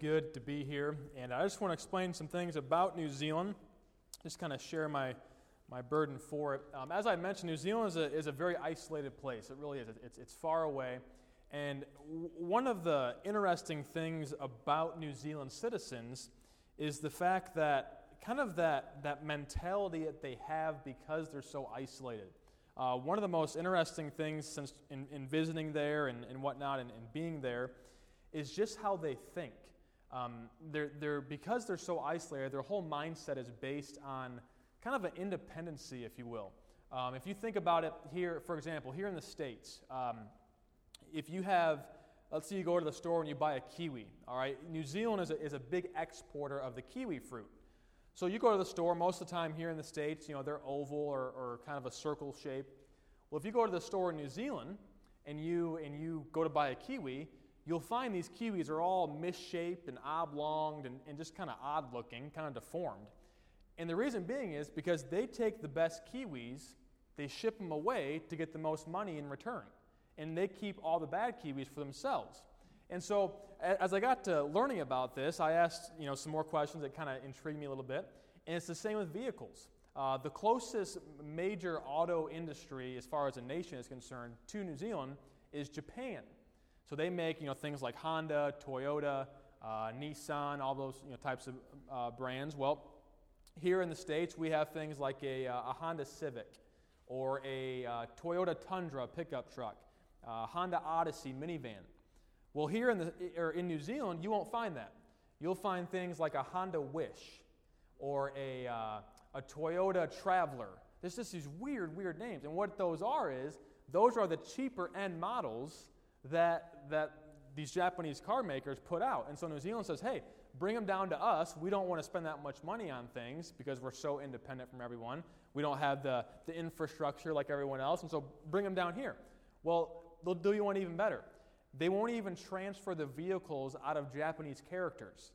good to be here. And I just want to explain some things about New Zealand, just kind of share my, my burden for it. Um, as I mentioned, New Zealand is a, is a very isolated place. It really is. It's, it's far away. And w- one of the interesting things about New Zealand citizens is the fact that kind of that, that mentality that they have because they're so isolated. Uh, one of the most interesting things since in, in visiting there and, and whatnot and, and being there is just how they think. Um, they're, they're, because they're so isolated, their whole mindset is based on kind of an independency, if you will. Um, if you think about it here, for example, here in the States, um, if you have, let's say you go to the store and you buy a kiwi, all right? New Zealand is a, is a big exporter of the kiwi fruit. So you go to the store, most of the time here in the States, you know, they're oval or, or kind of a circle shape. Well, if you go to the store in New Zealand and you, and you go to buy a kiwi, you'll find these kiwis are all misshaped and oblonged and, and just kind of odd looking, kind of deformed. And the reason being is because they take the best kiwis, they ship them away to get the most money in return. And they keep all the bad kiwis for themselves. And so, as I got to learning about this, I asked you know, some more questions that kind of intrigued me a little bit. And it's the same with vehicles. Uh, the closest major auto industry, as far as a nation is concerned, to New Zealand is Japan. So they make you know things like Honda, Toyota, uh, Nissan, all those you know, types of uh, brands. Well, here in the states we have things like a, uh, a Honda Civic or a uh, Toyota Tundra pickup truck, uh, Honda Odyssey minivan. Well, here in, the, or in New Zealand you won't find that. You'll find things like a Honda Wish or a, a Toyota Traveler. There's just these weird, weird names. And what those are is those are the cheaper end models that, that these Japanese car makers put out. And so New Zealand says, hey, bring them down to us. We don't want to spend that much money on things because we're so independent from everyone. We don't have the, the infrastructure like everyone else. And so bring them down here. Well, they'll do you one even better. They won't even transfer the vehicles out of Japanese characters.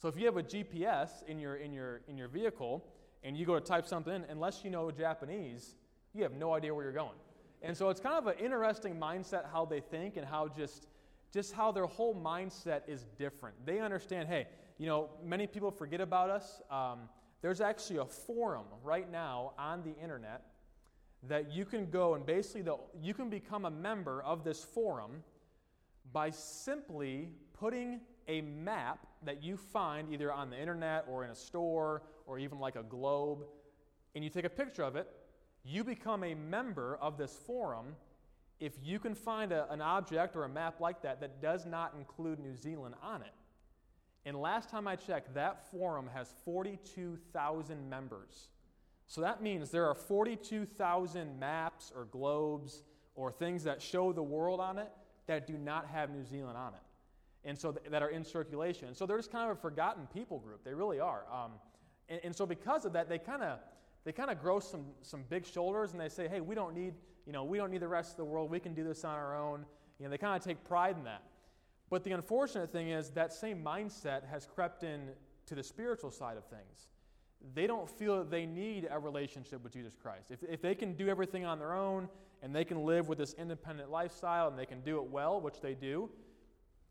So if you have a GPS in your, in your, in your vehicle and you go to type something in, unless you know Japanese, you have no idea where you're going. And so it's kind of an interesting mindset how they think and how just just how their whole mindset is different. They understand, hey, you know, many people forget about us. Um, there's actually a forum right now on the internet that you can go and basically the, you can become a member of this forum by simply putting a map that you find either on the internet or in a store or even like a globe, and you take a picture of it you become a member of this forum if you can find a, an object or a map like that that does not include New Zealand on it. And last time I checked, that forum has 42,000 members. So that means there are 42,000 maps or globes or things that show the world on it that do not have New Zealand on it. And so th- that are in circulation. So they're just kind of a forgotten people group. They really are. Um, and, and so because of that, they kind of they kind of grow some, some big shoulders and they say, hey, we don't need, you know, we don't need the rest of the world. We can do this on our own. You know, they kind of take pride in that. But the unfortunate thing is that same mindset has crept in to the spiritual side of things. They don't feel that they need a relationship with Jesus Christ. If, if they can do everything on their own and they can live with this independent lifestyle and they can do it well, which they do,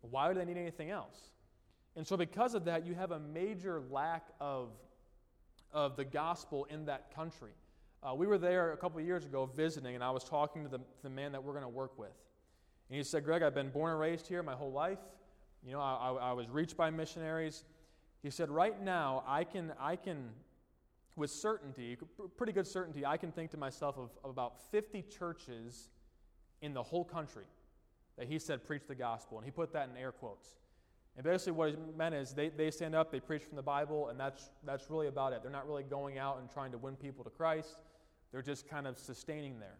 why would they need anything else? And so, because of that, you have a major lack of of the gospel in that country. Uh, we were there a couple years ago visiting, and I was talking to the, the man that we're going to work with. And he said, Greg, I've been born and raised here my whole life. You know, I, I, I was reached by missionaries. He said, right now, I can, I can, with certainty, pretty good certainty, I can think to myself of, of about 50 churches in the whole country that he said preach the gospel. And he put that in air quotes. And basically, what it meant is they, they stand up, they preach from the Bible, and that's, that's really about it. They're not really going out and trying to win people to Christ, they're just kind of sustaining there.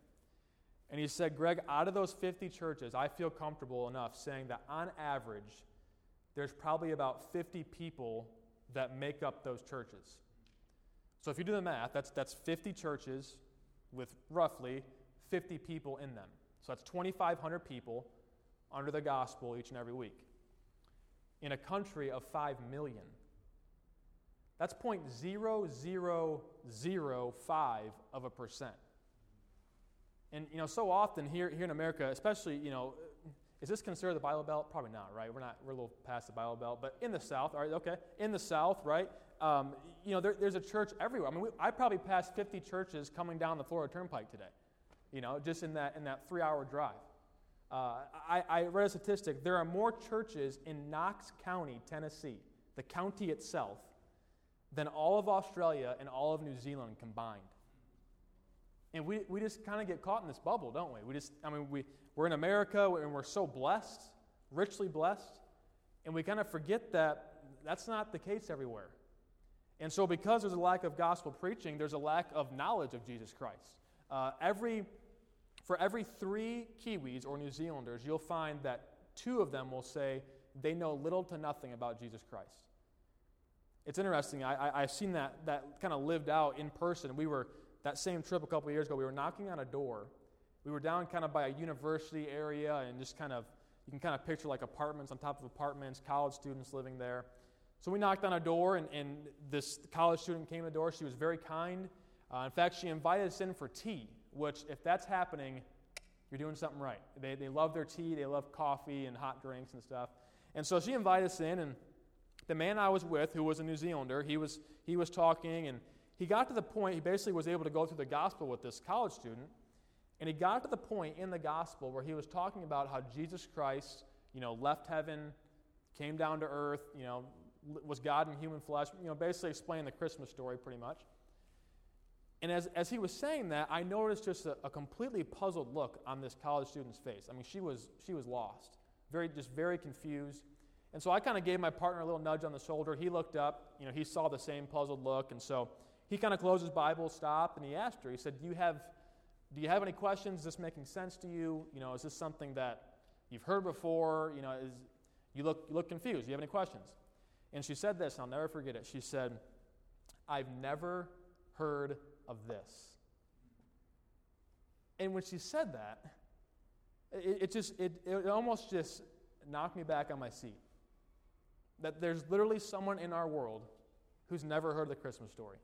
And he said, Greg, out of those 50 churches, I feel comfortable enough saying that on average, there's probably about 50 people that make up those churches. So if you do the math, that's, that's 50 churches with roughly 50 people in them. So that's 2,500 people under the gospel each and every week in a country of 5 million. That's 0.0005 of a percent. And, you know, so often here, here in America, especially, you know, is this considered the Bible Belt? Probably not, right? We're not. We're a little past the Bible Belt, but in the South, all right, okay. In the South, right? Um, you know, there, there's a church everywhere. I mean, we, I probably passed 50 churches coming down the Florida Turnpike today. You know, just in that in that three-hour drive. Uh, I, I read a statistic. There are more churches in Knox County, Tennessee, the county itself, than all of Australia and all of New Zealand combined. And we, we just kind of get caught in this bubble, don't we? We just, I mean, we, we're in America and we're so blessed, richly blessed, and we kind of forget that that's not the case everywhere. And so, because there's a lack of gospel preaching, there's a lack of knowledge of Jesus Christ. Uh, every, for every three Kiwis or New Zealanders, you'll find that two of them will say they know little to nothing about Jesus Christ. It's interesting. I, I, have seen that, that kind of lived out in person. We were, that same trip a couple years ago, we were knocking on a door. We were down kind of by a university area and just kind of, you can kind of picture like apartments on top of apartments, college students living there. So we knocked on a door, and, and this college student came to the door. She was very kind. Uh, in fact, she invited us in for tea, which, if that's happening, you're doing something right. They, they love their tea, they love coffee and hot drinks and stuff. And so she invited us in, and the man I was with, who was a New Zealander, he was, he was talking, and he got to the point, he basically was able to go through the gospel with this college student. And he got to the point in the gospel where he was talking about how Jesus Christ, you know, left heaven, came down to earth, you know, was God in human flesh, you know, basically explaining the Christmas story pretty much. And as, as he was saying that, I noticed just a, a completely puzzled look on this college student's face. I mean, she was, she was lost, very, just very confused. And so I kind of gave my partner a little nudge on the shoulder. He looked up, you know, he saw the same puzzled look. And so he kind of closed his Bible, stopped, and he asked her, he said, Do you have, do you have any questions? Is this making sense to you? You know, is this something that you've heard before? You know, is, you, look, you look confused. Do you have any questions? And she said this, I'll never forget it. She said, I've never heard of this. And when she said that, it, it just, it, it almost just knocked me back on my seat. That there's literally someone in our world who's never heard the Christmas story.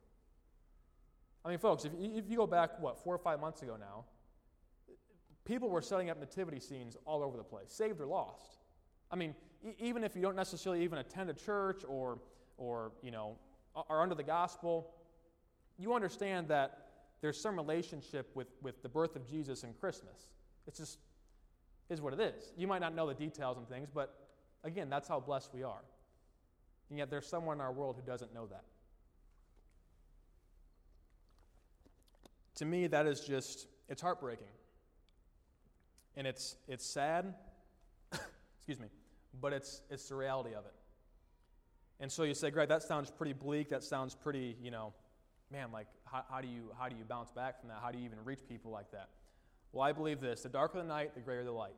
I mean, folks, if, if you go back, what, four or five months ago now, people were setting up nativity scenes all over the place, saved or lost. I mean, e- even if you don't necessarily even attend a church or, or you know, are under the gospel, you understand that there's some relationship with, with the birth of Jesus and Christmas. It's just is what it is. You might not know the details and things, but again, that's how blessed we are. And yet there's someone in our world who doesn't know that. To me, that is just, it's heartbreaking. And it's, it's sad, excuse me, but it's, it's the reality of it. And so you say, Greg, that sounds pretty bleak. That sounds pretty, you know, man, like, how, how, do you, how do you bounce back from that? How do you even reach people like that? Well, I believe this the darker the night, the greater the light.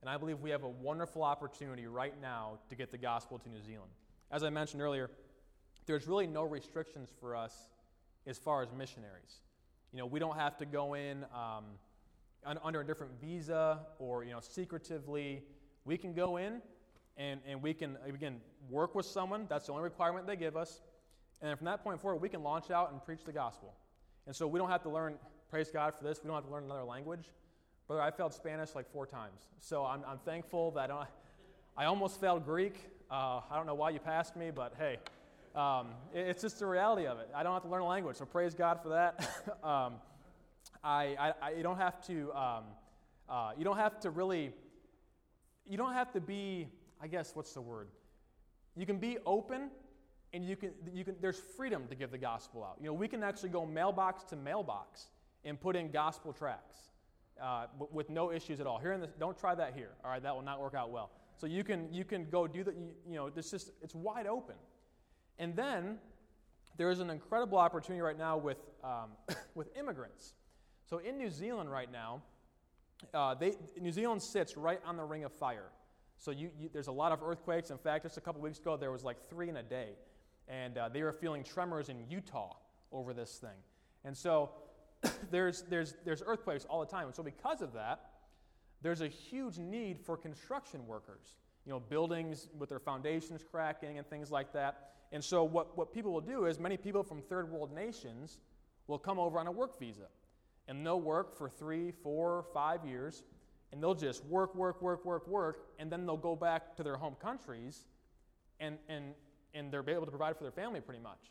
And I believe we have a wonderful opportunity right now to get the gospel to New Zealand. As I mentioned earlier, there's really no restrictions for us as far as missionaries. You know, we don't have to go in um, under a different visa or, you know, secretively. We can go in and, and we can, again, work with someone. That's the only requirement they give us. And then from that point forward, we can launch out and preach the gospel. And so we don't have to learn, praise God for this, we don't have to learn another language. Brother, I failed Spanish like four times. So I'm, I'm thankful that I, I almost failed Greek. Uh, I don't know why you passed me, but hey, um, it, it's just the reality of it. I don't have to learn a language, so praise God for that. um, I, I, I, you don't have to, um, uh, you don't have to really, you don't have to be, I guess, what's the word? You can be open and you can, you can, there's freedom to give the gospel out. You know, we can actually go mailbox to mailbox and put in gospel tracts uh, with no issues at all. Here in this, don't try that here. All right, that will not work out well. So you can you can go do that. You, you know, it's just it's wide open. And then there is an incredible opportunity right now with um, with immigrants. So in New Zealand right now, uh, they, New Zealand sits right on the ring of fire. So you, you, there's a lot of earthquakes. In fact, just a couple weeks ago, there was like three in a day, and uh, they were feeling tremors in Utah over this thing. And so there's, there's, there's earthquakes all the time. And so, because of that, there's a huge need for construction workers. You know, buildings with their foundations cracking and things like that. And so, what, what people will do is many people from third world nations will come over on a work visa. And they'll work for three, four, five years. and they'll just work, work, work, work, work, and then they'll go back to their home countries and, and, and they're able to provide for their family pretty much.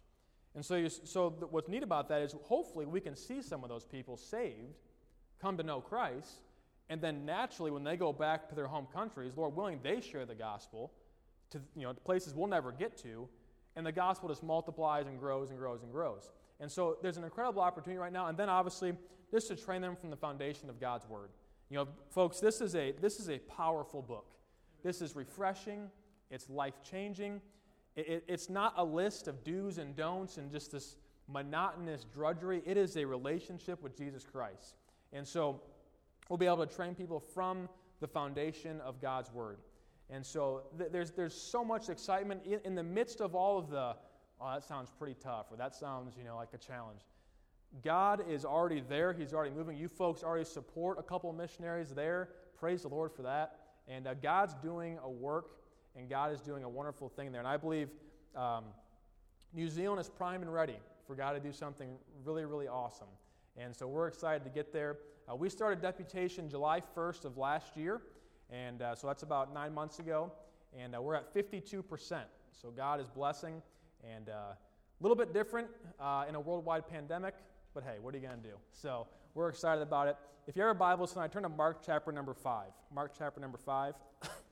And so, you, so what's neat about that is hopefully we can see some of those people saved, come to know Christ, and then naturally when they go back to their home countries, Lord willing, they share the gospel to you know, places we'll never get to, and the gospel just multiplies and grows and grows and grows. And so there's an incredible opportunity right now, and then obviously just to train them from the foundation of God's word. You know, folks, this is a this is a powerful book. This is refreshing. It's life changing. It, it, it's not a list of do's and don'ts and just this monotonous drudgery. It is a relationship with Jesus Christ. And so we'll be able to train people from the foundation of God's Word. And so th- there's, there's so much excitement in, the midst of all of the, oh, that sounds pretty tough, or that sounds, you know, like a challenge. God is already there. He's already moving. You folks already support a couple missionaries there. Praise the Lord for that. And uh, God's doing a work and God is doing a wonderful thing there. And I believe um, New Zealand is prime and ready for God to do something really, really awesome. And so we're excited to get there. Uh, we started deputation July 1st of last year, and uh, so that's about nine months ago. And uh, we're at 52%. So God is blessing, and uh, a little bit different uh, in a worldwide pandemic, but hey, what are you going to do? So we're excited about it. If you have a Bible tonight, turn to Mark chapter number 5. Mark chapter number 5.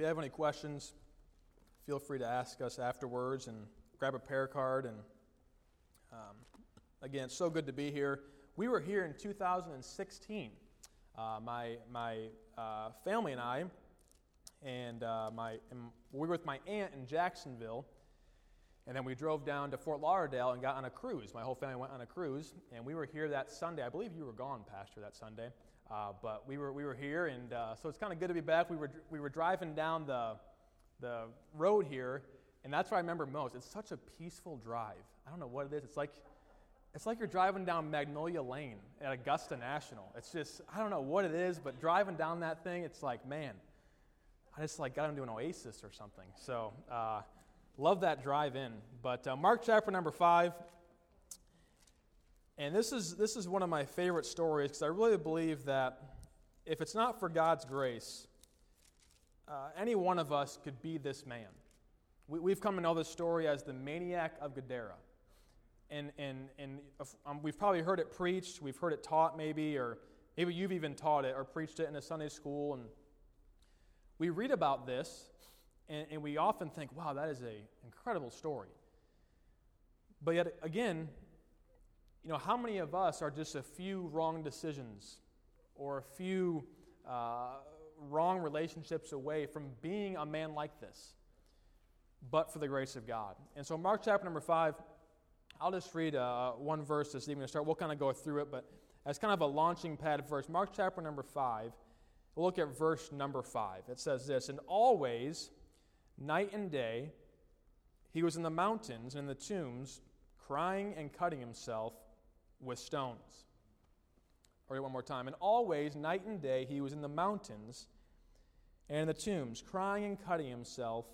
you have any questions, feel free to ask us afterwards and grab a prayer card. And um, again, so good to be here. We were here in 2016. Uh, my my uh, family and I, and uh, my and we were with my aunt in Jacksonville, and then we drove down to Fort Lauderdale and got on a cruise. My whole family went on a cruise, and we were here that Sunday. I believe you were gone, Pastor, that Sunday. Uh, but we were, we were here, and uh, so it's kind of good to be back. We were, we were driving down the, the road here, and that's what I remember most. It's such a peaceful drive. I don't know what it is. It's like, it's like you're driving down Magnolia Lane at Augusta National. It's just, I don't know what it is, but driving down that thing, it's like, man, I just like got into an oasis or something. So, uh, love that drive in. But uh, Mark chapter number five, and this is, this is one of my favorite stories because I really believe that if it's not for God's grace, uh, any one of us could be this man. We, have come to know this story as the maniac of Gadara. And, and, and um, we've probably heard it preached, we've heard it taught maybe, or maybe you've even taught it or preached it in a Sunday school. And we read about this, and, and we often think, wow, that is an incredible story. But yet, again, you know, how many of us are just a few wrong decisions or a few uh, wrong relationships away from being a man like this, but for the grace of God? And so, Mark chapter number five, I'll just read uh, one verse this evening to start. We'll kind of go through it, but as kind of a launching pad verse, Mark chapter number five, we'll look at verse number five. It says this And always, night and day, he was in the mountains and in the tombs, crying and cutting himself with stones. I'll read one more time. And always, night and day, he was in the mountains and in the tombs, crying and cutting himself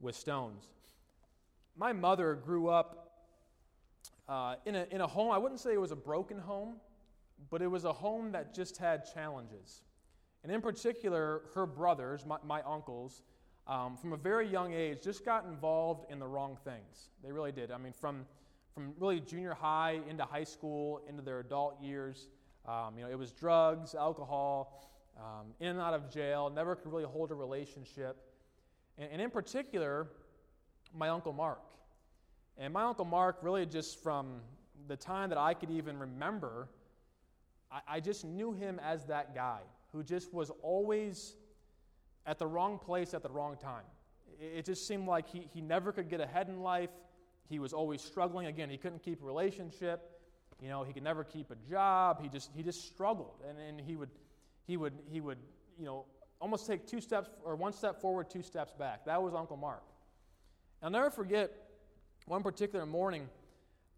with stones. My mother grew up uh, in, a, in a home, I wouldn't say it was a broken home, but it was a home that just had challenges. And in particular, her brothers, my, my uncles, um, from a very young age, just got involved in the wrong things. They really did. I mean, from from really junior high into high school into their adult years. Um, you know, it was drugs, alcohol, um, in and out of jail, never could really hold a relationship. And, and, in particular, my Uncle Mark. And my Uncle Mark, really just from the time that I could even remember, I, I just knew him as that guy who just was always at the wrong place at the wrong time. It, it just seemed like he, he never could get ahead in life. He was always struggling. Again, he couldn't keep a relationship. You know, he could never keep a job. He just he just struggled. And, and he would he would he would, you know, almost take two steps or one step forward, two steps back. That was Uncle Mark. I'll never forget one particular morning,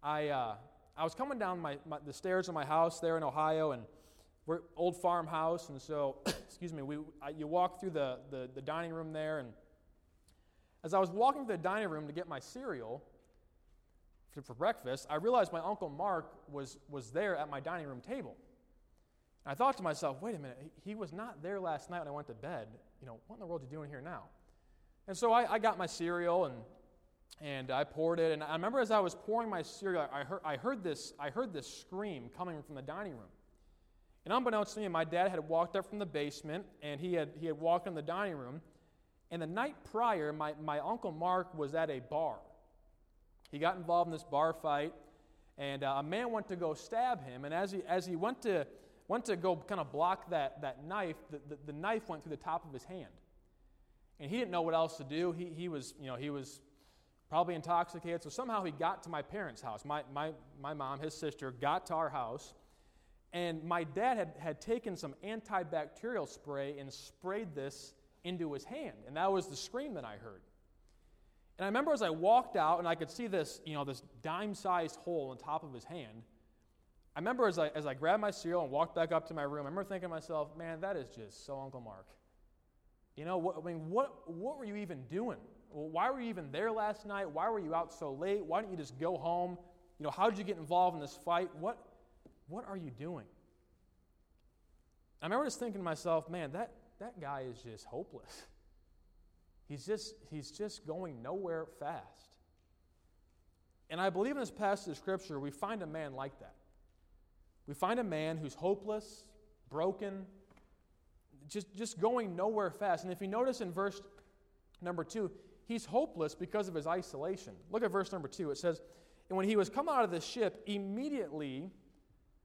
I uh, I was coming down my, my, the stairs of my house there in Ohio, and we're old farmhouse, and so excuse me, we I, you walk through the, the the dining room there, and As I was walking to the dining room to get my cereal for, breakfast, I realized my Uncle Mark was, was there at my dining room table. And I thought to myself, wait a minute, he was not there last night when I went to bed. You know, what in the world are you doing here now? And so I, I got my cereal and and I poured it. And I remember as I was pouring my cereal, I heard, I heard, this, I heard this scream coming from the dining room. And unbeknownst to me, my dad had walked up from the basement and he had, he had walked in the dining room. And the night prior, my, my uncle Mark was at a bar. He got involved in this bar fight, and uh, a man went to go stab him. And as he, as he went, to, went to go kind of block that, that knife, the, the, the knife went through the top of his hand. And he didn't know what else to do. He, he, was, you know, he was probably intoxicated. So somehow he got to my parents' house. My, my, my mom, his sister, got to our house. And my dad had, had taken some antibacterial spray and sprayed this into his hand. And that was the scream that I heard. And I remember as I walked out and I could see this, you know, this dime-sized hole on top of his hand. I remember as I, as I grabbed my cereal and walked back up to my room, I remember thinking to myself, man, that is just so Uncle Mark. You know, what, I mean, what, what were you even doing? Well, why were you even there last night? Why were you out so late? Why didn't you just go home? You know, how did you get involved in this fight? What, what are you doing? I remember just thinking to myself, man, that, that guy is just hopeless. He's just, he's just going nowhere fast. And I believe in this passage of Scripture, we find a man like that. We find a man who's hopeless, broken, just, just going nowhere fast. And if you notice in verse number two, he's hopeless because of his isolation. Look at verse number two. It says, And when he was come out of the ship, immediately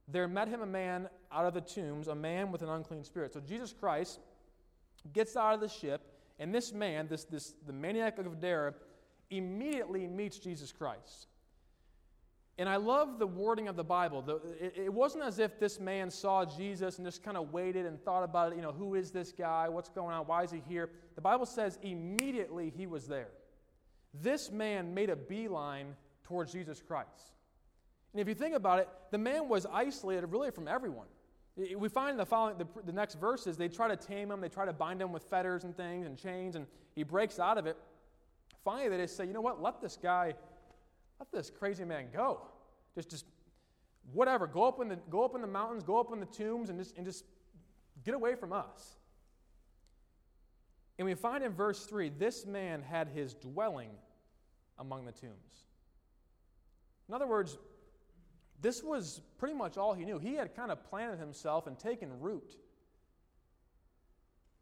there met him a man out of the tombs, a man with an unclean spirit. So Jesus Christ gets out of the ship, and this man, this, this the maniac of Gadara, immediately meets Jesus Christ. And I love the wording of the Bible. The, it, it, wasn't as if this man saw Jesus and just kind of waited and thought about it. You know, who is this guy? What's going on? Why is he here? The Bible says immediately he was there. This man made a beeline towards Jesus Christ. And if you think about it, the man was isolated really from everyone. We find in the following, the, the next verses, they try to tame him, they try to bind him with fetters and things and chains, and he breaks out of it. Finally, they just say, you know what? Let this guy let this crazy man go. Just, just whatever. Go up in the, go up in the mountains, go up in the tombs, and just, and just get away from us. And we find in verse 3 this man had his dwelling among the tombs. In other words, this was pretty much all he knew. He had kind of planted himself and taken root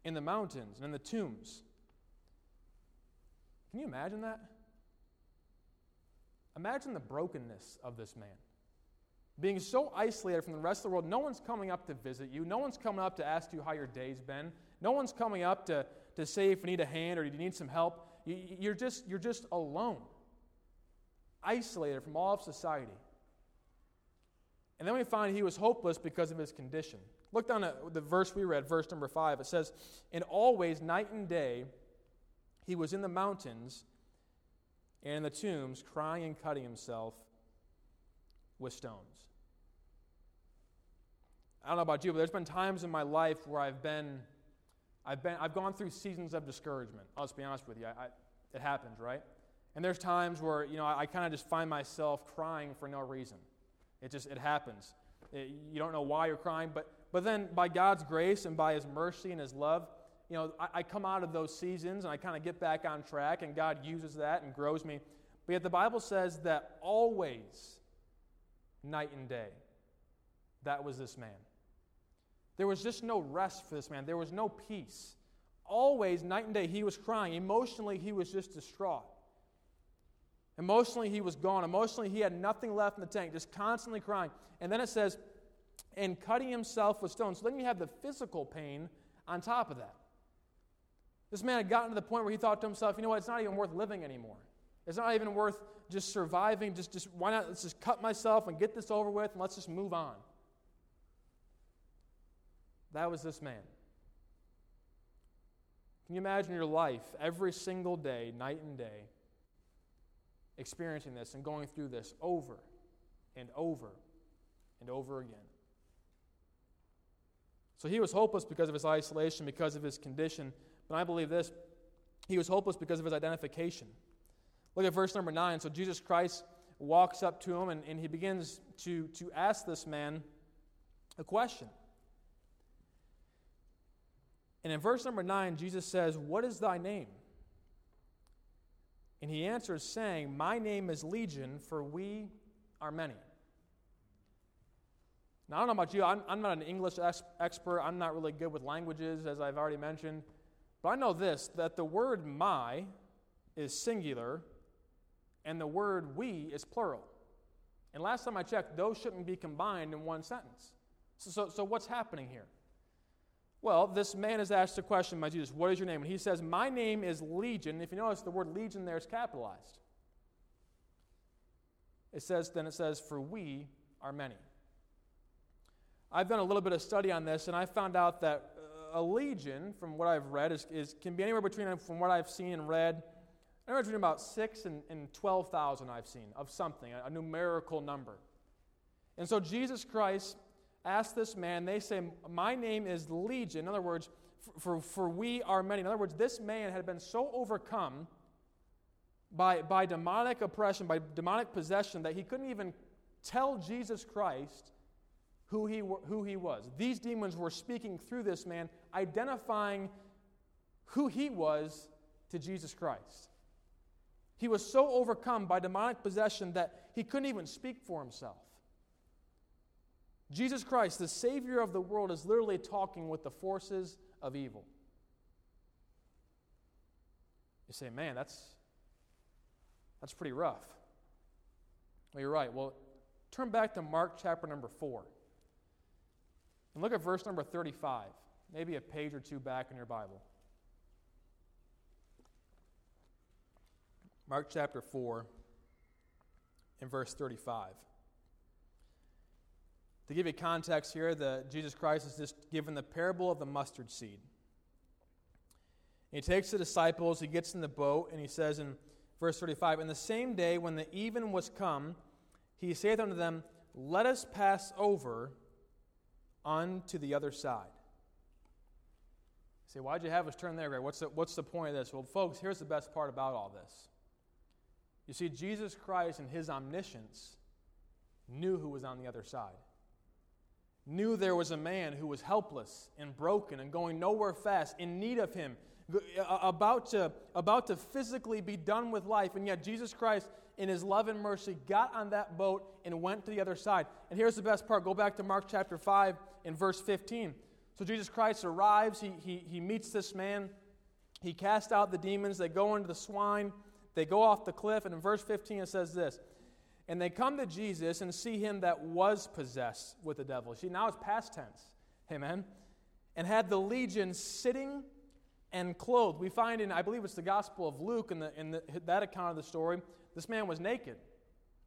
in the mountains and in the tombs. Can you imagine that? Imagine the brokenness of this man. Being so isolated from the rest of the world, no one's coming up to visit you. No one's coming up to ask you how your day's been. No one's coming up to, to say if you need a hand or you need some help. You, you're, just, you're just alone, isolated from all of society. And then we find he was hopeless because of his condition. Look down at the verse we read, verse number five. It says, And always, night and day, he was in the mountains and in the tombs, crying and cutting himself with stones. I don't know about you, but there's been times in my life where I've been, I've been, I've gone through seasons of discouragement. I'll just be honest with you. I, I, it happens, right? And there's times where, you know, I, I kind of just find myself crying for no reason. It just, it happens. It, you don't know why you're crying, but, but then by God's grace and by His mercy and His love, you know, I, I come out of those seasons and I kind of get back on track, and God uses that and grows me. But yet the Bible says that always, night and day, that was this man. There was just no rest for this man, there was no peace. Always, night and day, he was crying. Emotionally, he was just distraught. Emotionally, he was gone. Emotionally, he had nothing left in the tank, just constantly crying. And then it says, and cutting himself with stones. So then you have the physical pain on top of that. This man had gotten to the point where he thought to himself, you know what, it's not even worth living anymore. It's not even worth just surviving. Just, just why not let's just cut myself and get this over with and let's just move on. That was this man. Can you imagine your life every single day, night and day, experiencing this and going through this over and over and over again? So he was hopeless because of his isolation, because of his condition. But I believe this he was hopeless because of his identification. Look at verse number 9. So Jesus Christ walks up to him and, and he begins to, to ask this man a question. And in verse number 9, Jesus says, What is thy name? And he answers, saying, My name is Legion, for we are many. Now, I don't know about you, I'm, I'm not an English ex- expert. I'm not really good with languages, as I've already mentioned. But I know this that the word my is singular and the word we is plural. And last time I checked, those shouldn't be combined in one sentence. So, so, so what's happening here? Well, this man is asked a question by Jesus What is your name? And he says, My name is Legion. If you notice, the word legion there is capitalized. It says, then it says, For we are many. I've done a little bit of study on this, and I found out that uh, a legion, from what I've read, is, is, can be anywhere between, from what I've seen and read, anywhere between about 6 and, and 12,000 I've seen of something, a, a numerical number. And so Jesus Christ asked this man, they say, My name is Legion. In other words, for, for, for, we are many. In other words, this man had been so overcome by, by demonic oppression, by demonic possession, that he couldn't even tell Jesus Christ who he, who he was. These demons were speaking through this man, identifying who he was to Jesus Christ. He was so overcome by demonic possession that he couldn't even speak for himself. Jesus Christ, the Savior of the world, is literally talking with the forces of evil. You say, man, that's, that's pretty rough. Well, you're right. Well, turn back to Mark chapter number 4. And look at verse number 35, maybe a page or two back in your Bible. Mark chapter 4 and verse 35. To give you context here, the, Jesus Christ has just given the parable of the mustard seed. He takes the disciples, he gets in the boat, and he says in verse 35 In the same day when the even was come, he saith unto them, Let us pass over unto the other side. You say, why'd you have us turn there, Greg? What's the, what's the point of this? Well, folks, here's the best part about all this. You see, Jesus Christ and his omniscience knew who was on the other side knew there was a man who was helpless and broken and going nowhere fast, in need of him, uh, about to, about to physically be done with life. And yet, Jesus Christ, in his love and mercy, got on that boat and went to the other side. And here's the best part. Go back to Mark chapter 5 and verse 15. So, Jesus Christ arrives, he, he, he meets this man, he casts out the demons, they go into the swine, they go off the cliff, and in verse 15 it says this and they come to Jesus and see him that was possessed with the devil. See, now it's past tense. Amen. And had the legion sitting and clothed. We find in, I believe it's the Gospel of Luke, in, the, in the, that account of the story, this man was naked.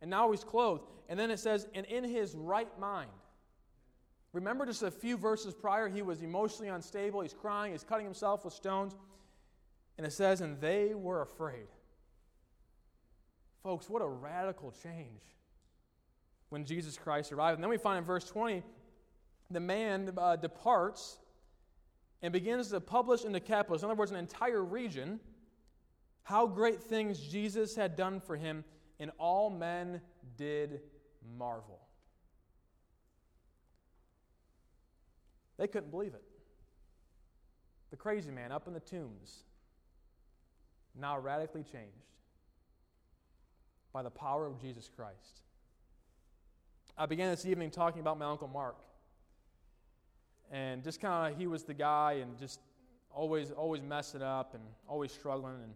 And now he's clothed. And then it says, and in his right mind. Remember just a few verses prior, he was emotionally unstable. He's crying. He's cutting himself with stones. And it says, and they were afraid. Folks, what a radical change when Jesus Christ arrived. And then we find in verse 20, the man uh, departs and begins to publish in the Decapolis, in other words, an entire region, how great things Jesus had done for him, and all men did marvel. They couldn't believe it. The crazy man up in the tombs, now radically changed by the power of Jesus Christ. I began this evening talking about my Uncle Mark. And just kind of, he was the guy and just always, always messing up and always struggling. And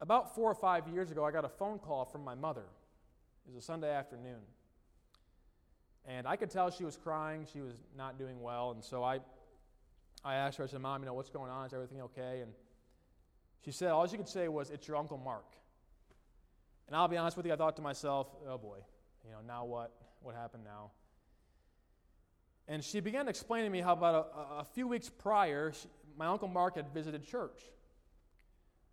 about four or five years ago, I got a phone call from my mother. It was a Sunday afternoon. And I could tell she was crying. She was not doing well. And so I, I asked her, I said, Mom, you know, what's going on? Is everything okay? And she said, all she could say was, It's your Uncle Mark. And I'll be honest with you, I thought to myself, oh boy, you know, now what? What happened now? And she began explaining to me how about a, a few weeks prior, she, my Uncle Mark had visited church.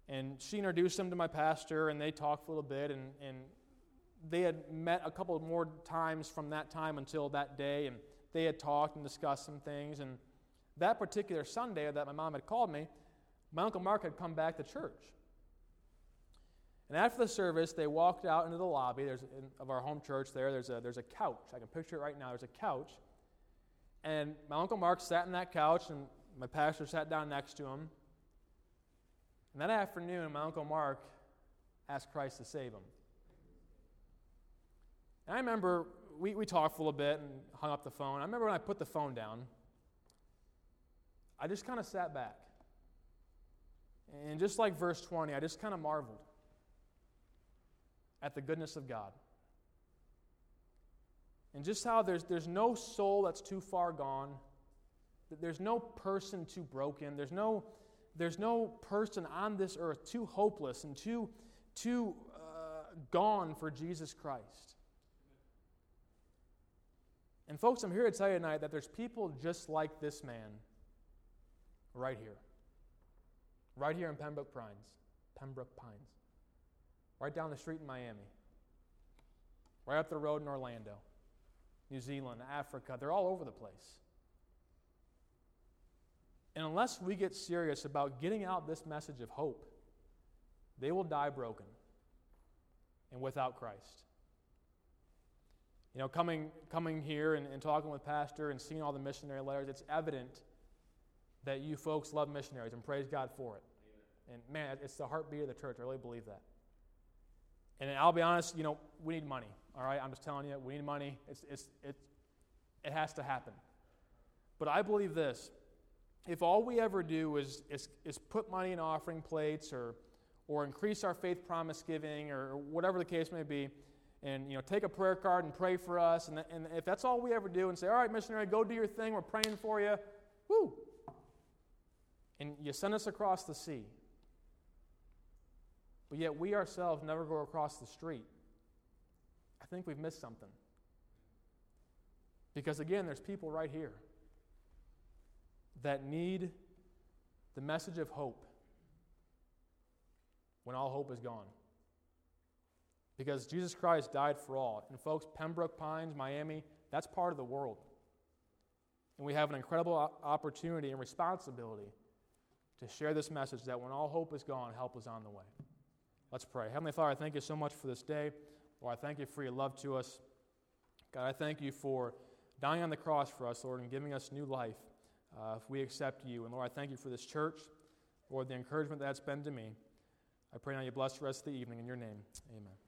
And she introduced him to my pastor, and they talked a little bit, and, and they had met a couple more times from that time until that day, and they had talked and discussed some things. And that particular Sunday that my mom had called me, my Uncle Mark had come back to church. And after the service, they walked out into the lobby there's, in, of our home church there. There's a, there's a couch. I can picture it right now. There's a couch. And my Uncle Mark sat in that couch, and my pastor sat down next to him. And that afternoon, my Uncle Mark asked Christ to save him. And I remember we, we talked for a little bit and hung up the phone. I remember when I put the phone down, I just kind of sat back. And just like verse 20, I just kind of marveled at the goodness of God. And just how there's, there's no soul that's too far gone, there's no person too broken, there's no, there's no person on this earth too hopeless and too, too uh, gone for Jesus Christ. And, folks, I'm here to tell you tonight that there's people just like this man right here. Right here in Pembroke Pines. Pembroke Pines. Right down the street in Miami. Right up the road in Orlando. New Zealand, Africa. They're all over the place. And unless we get serious about getting out this message of hope, they will die broken and without Christ. You know, coming, coming here and, and talking with Pastor and seeing all the missionary letters, it's evident that you folks love missionaries and praise God for it. And man, it's the heartbeat of the church. I really believe that. And I'll be honest, you know, we need money. All right, I'm just telling you, we need money. It's, it's, it, it has to happen. But I believe this if all we ever do is, is, is put money in offering plates or, or increase our faith promise giving or whatever the case may be, and you know, take a prayer card and pray for us. And, and if that's all we ever do and say, all right, missionary, go do your thing, we're praying for you, whoo. And you send us across the sea. But yet we ourselves never go across the street. I think we've missed something. Because again, there's people right here that need the message of hope when all hope is gone. Because Jesus Christ died for all. And folks, Pembroke Pines, Miami, that's part of the world. And we have an incredible opportunity and responsibility to share this message that when all hope is gone, help is on the way. Let's pray. Heavenly Father, I thank you so much for this day. Lord, I thank you for your love to us. God, I thank you for dying on the cross for us, Lord, and giving us new life uh, if we accept you. And Lord, I thank you for this church, Lord, the encouragement that's been to me. I pray now you bless the rest of the evening in your name. Amen.